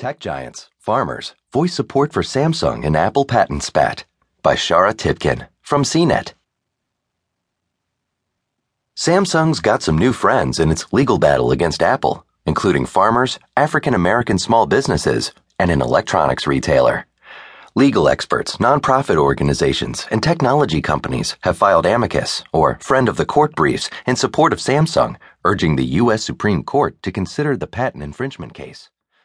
Tech Giants, Farmers, Voice Support for Samsung and Apple Patent Spat by Shara Tibken from CNET. Samsung's got some new friends in its legal battle against Apple, including farmers, African American small businesses, and an electronics retailer. Legal experts, nonprofit organizations, and technology companies have filed amicus, or friend of the court briefs, in support of Samsung, urging the U.S. Supreme Court to consider the patent infringement case.